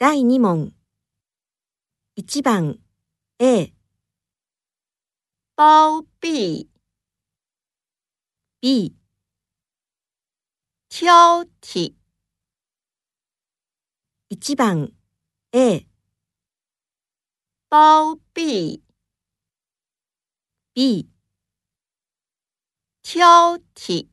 第2問。1番 A、包庇、B、挑剔、1番 A、包庇、B、挑剔。